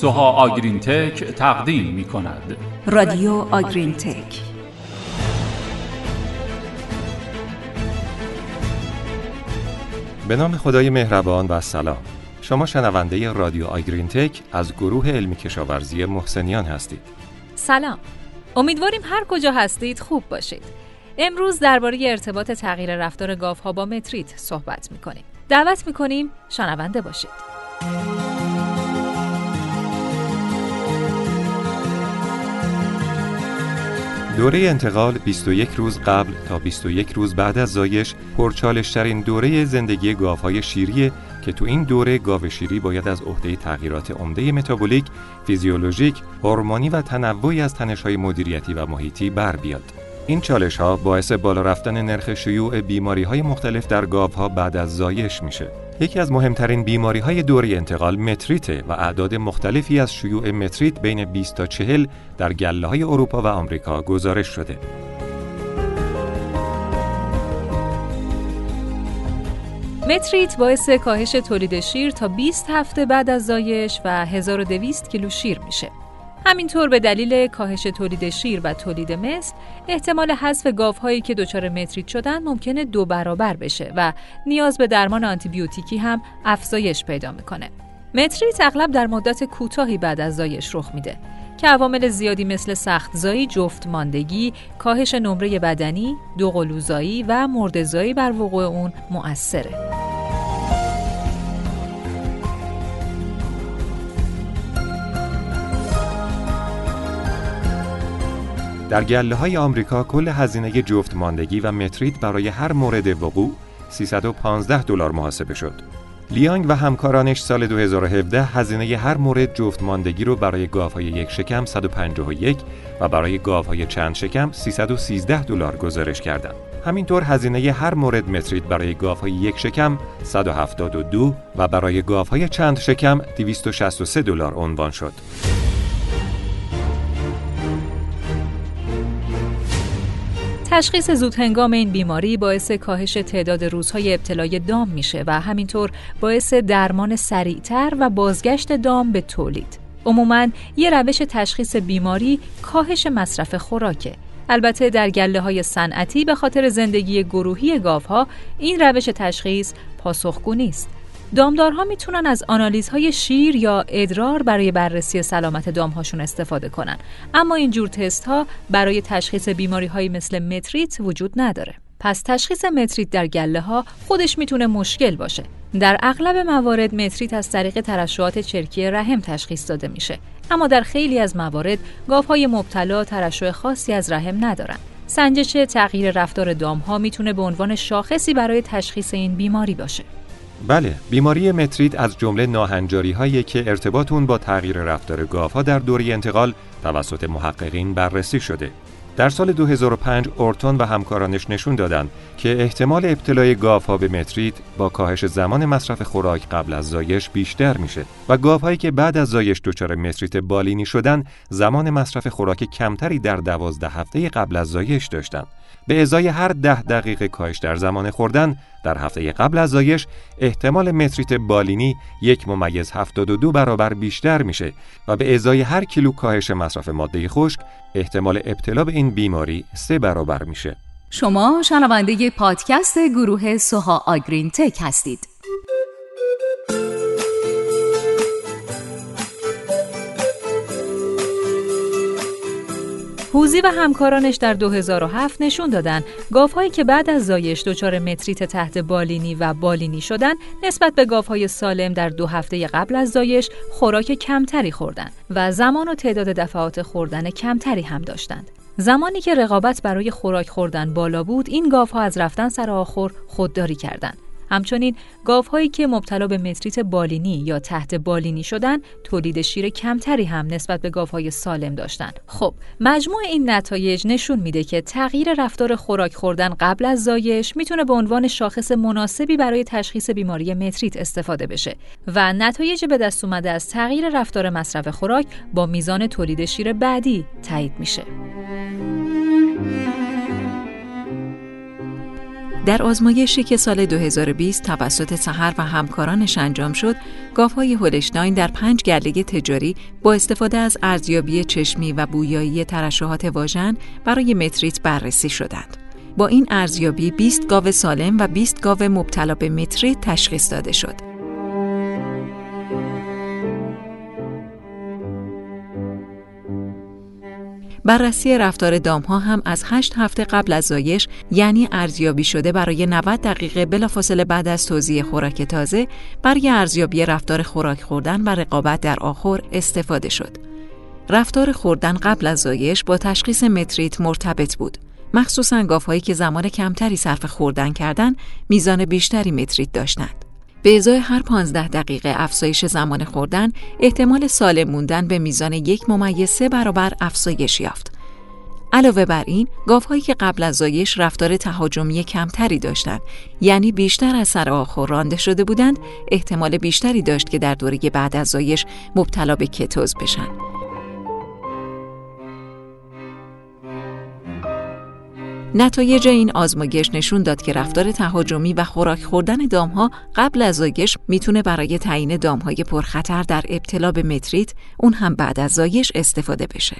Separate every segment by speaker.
Speaker 1: سوها آگرین تک تقدیم می کند
Speaker 2: رادیو آگرین تک
Speaker 3: به نام خدای مهربان و سلام. شما شنونده رادیو آگرین تک از گروه علمی کشاورزی محسنیان هستید.
Speaker 4: سلام. امیدواریم هر کجا هستید خوب باشید. امروز درباره ارتباط تغییر رفتار گاوها با متریت صحبت می‌کنیم. دعوت می‌کنیم شنونده باشید.
Speaker 3: دوره انتقال 21 روز قبل تا 21 روز بعد از زایش پرچالشترین دوره زندگی گاوهای شیریه که تو این دوره گاو شیری باید از عهده تغییرات عمده متابولیک، فیزیولوژیک، هورمونی و تنوعی از تنش‌های مدیریتی و محیطی بر بیاد. این چالش ها باعث بالا رفتن نرخ شیوع بیماری های مختلف در گاوها ها بعد از زایش میشه. یکی از مهمترین بیماری های دوره انتقال متریته و اعداد مختلفی از شیوع متریت بین 20 تا 40 در گله های اروپا و آمریکا گزارش شده.
Speaker 4: متریت باعث کاهش تولید شیر تا 20 هفته بعد از زایش و 1200 کیلو شیر میشه. همینطور به دلیل کاهش تولید شیر و تولید مثل احتمال حذف گاوهایی که دچار متریت شدن ممکنه دو برابر بشه و نیاز به درمان آنتیبیوتیکی هم افزایش پیدا می‌کنه. متریت اغلب در مدت کوتاهی بعد از زایش رخ میده که عوامل زیادی مثل سخت زایی، جفت ماندگی، کاهش نمره بدنی، دوقلوزایی و مردزایی بر وقوع اون مؤثره.
Speaker 3: در گله های آمریکا کل هزینه جفت ماندگی و متریت برای هر مورد وقوع 315 دلار محاسبه شد. لیانگ و همکارانش سال 2017 هزینه هر مورد جفت ماندگی رو برای گاوهای یک شکم 151 و برای گاوهای چند شکم 313 دلار گزارش کردند. همینطور هزینه هر مورد متریت برای گاوهای یک شکم 172 و برای گاوهای چند شکم 263 دلار عنوان شد.
Speaker 4: تشخیص زود هنگام این بیماری باعث کاهش تعداد روزهای ابتلای دام میشه و همینطور باعث درمان سریعتر و بازگشت دام به تولید. عموما یه روش تشخیص بیماری کاهش مصرف خوراکه. البته در گله های صنعتی به خاطر زندگی گروهی گاوها این روش تشخیص پاسخگو نیست. دامدارها می‌تونن از آنالیزهای شیر یا ادرار برای بررسی سلامت دامهاشون استفاده کنن. اما این جور تست ها برای تشخیص بیماری های مثل متریت وجود نداره. پس تشخیص متریت در گله ها خودش می‌تونه مشکل باشه. در اغلب موارد متریت از طریق ترشحات چرکی رحم تشخیص داده میشه. اما در خیلی از موارد های مبتلا ترشح خاصی از رحم ندارن. سنجش تغییر رفتار دام ها می‌تونه به عنوان شاخصی برای تشخیص این بیماری باشه.
Speaker 3: بله، بیماری متریت از جمله ناهنجاری هایی که ارتباط اون با تغییر رفتار گاوها در دوری انتقال توسط محققین بررسی شده. در سال 2005 اورتون و همکارانش نشون دادند که احتمال ابتلای گاوها به متریت با کاهش زمان مصرف خوراک قبل از زایش بیشتر میشه و گاوهایی که بعد از زایش دچار متریت بالینی شدن زمان مصرف خوراک کمتری در دوازده هفته قبل از زایش داشتند. به ازای هر ده دقیقه کاهش در زمان خوردن در هفته قبل از زایش احتمال متریت بالینی یک ممیز 72 برابر بیشتر میشه و به ازای هر کیلو کاهش مصرف ماده خشک احتمال ابتلا به این بیماری سه برابر میشه.
Speaker 2: شما شنونده پادکست گروه سوها آگرین تک هستید.
Speaker 4: هوزی و همکارانش در 2007 نشون دادن گاوهایی که بعد از زایش دچار متریت تحت بالینی و بالینی شدن نسبت به گاوهای سالم در دو هفته قبل از زایش خوراک کمتری خوردن و زمان و تعداد دفعات خوردن کمتری هم داشتند. زمانی که رقابت برای خوراک خوردن بالا بود این گاوها از رفتن سر آخر خودداری کردند همچنین گاوهایی که مبتلا به متریت بالینی یا تحت بالینی شدن تولید شیر کمتری هم نسبت به گاوهای سالم داشتند. خب مجموع این نتایج نشون میده که تغییر رفتار خوراک خوردن قبل از زایش می‌تونه به عنوان شاخص مناسبی برای تشخیص بیماری متریت استفاده بشه و نتایج به دست اومده از تغییر رفتار مصرف خوراک با میزان تولید شیر بعدی تایید میشه.
Speaker 5: در آزمایشی که سال 2020 توسط سهر و همکارانش انجام شد، گاوهای هولشتاین در پنج گله تجاری با استفاده از ارزیابی چشمی و بویایی ترشحات واژن برای متریت بررسی شدند. با این ارزیابی 20 گاو سالم و 20 گاو مبتلا به متریت تشخیص داده شد. بررسی رفتار دامها هم از 8 هفته قبل از زایش یعنی ارزیابی شده برای 90 دقیقه بلافاصله بعد از توزیع خوراک تازه برای ارزیابی رفتار خوراک خوردن و رقابت در آخر استفاده شد. رفتار خوردن قبل از زایش با تشخیص متریت مرتبط بود. مخصوصا گاوهایی که زمان کمتری صرف خوردن کردن میزان بیشتری متریت داشتند. به ازای هر 15 دقیقه افزایش زمان خوردن احتمال سالم موندن به میزان یک ممیز سه برابر افزایش یافت. علاوه بر این، گاوهایی که قبل از زایش رفتار تهاجمی کمتری داشتند، یعنی بیشتر از سر آخر رانده شده بودند، احتمال بیشتری داشت که در دوره بعد از زایش مبتلا به کتوز بشن. نتایج این آزمایش نشون داد که رفتار تهاجمی و خوراک خوردن دامها قبل از زایش می‌تونه برای تعیین دامهای پرخطر در ابتلا به متریت اون هم بعد از زایش استفاده بشه.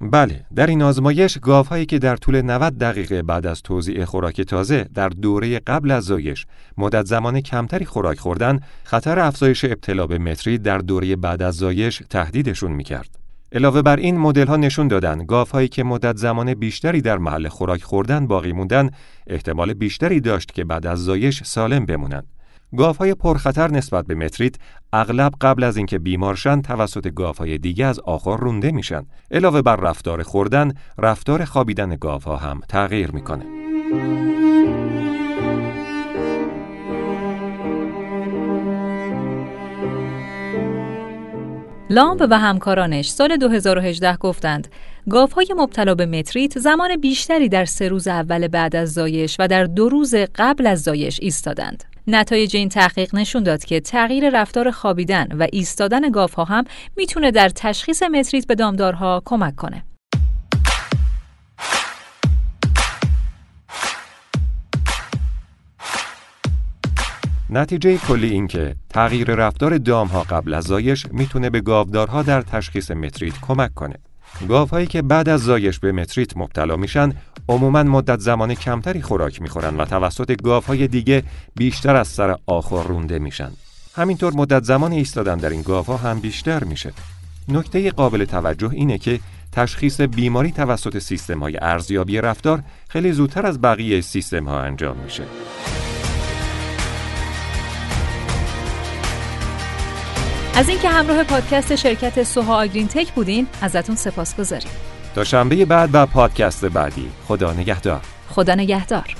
Speaker 3: بله، در این آزمایش گاوهایی که در طول 90 دقیقه بعد از توزیع خوراک تازه در دوره قبل از زایش مدت زمان کمتری خوراک خوردن، خطر افزایش ابتلا به متریت در دوره بعد از زایش تهدیدشون می‌کرد. علاوه بر این مدل ها نشون دادن گاف هایی که مدت زمان بیشتری در محل خوراک خوردن باقی موندن احتمال بیشتری داشت که بعد از زایش سالم بمونند. گاف های پرخطر نسبت به متریت اغلب قبل از اینکه بیمارشن توسط گاف های دیگه از آخر رونده میشن. علاوه بر رفتار خوردن، رفتار خوابیدن گاف ها هم تغییر می‌کنه.
Speaker 5: لامب و همکارانش سال 2018 گفتند گاوهای مبتلا به متریت زمان بیشتری در سه روز اول بعد از زایش و در دو روز قبل از زایش ایستادند. نتایج این تحقیق نشون داد که تغییر رفتار خوابیدن و ایستادن گاوها هم می‌تونه در تشخیص متریت به دامدارها کمک کنه.
Speaker 3: نتیجه کلی این که تغییر رفتار دام ها قبل از زایش می‌تونه به گاودارها در تشخیص متریت کمک کنه. گاوهایی که بعد از زایش به متریت مبتلا میشن عموما مدت زمان کمتری خوراک می‌خورن و توسط گاوهای دیگه بیشتر از سر آخر رونده میشن. همینطور مدت زمان ایستادن در این گاوها هم بیشتر میشه. نکته قابل توجه اینه که تشخیص بیماری توسط سیستم های ارزیابی رفتار خیلی زودتر از بقیه سیستم ها انجام میشه.
Speaker 5: از اینکه همراه پادکست شرکت سوها آگرین تک بودین ازتون سپاس گذاریم
Speaker 3: تا شنبه بعد و پادکست بعدی. خدا نگهدار.
Speaker 5: خدا نگهدار.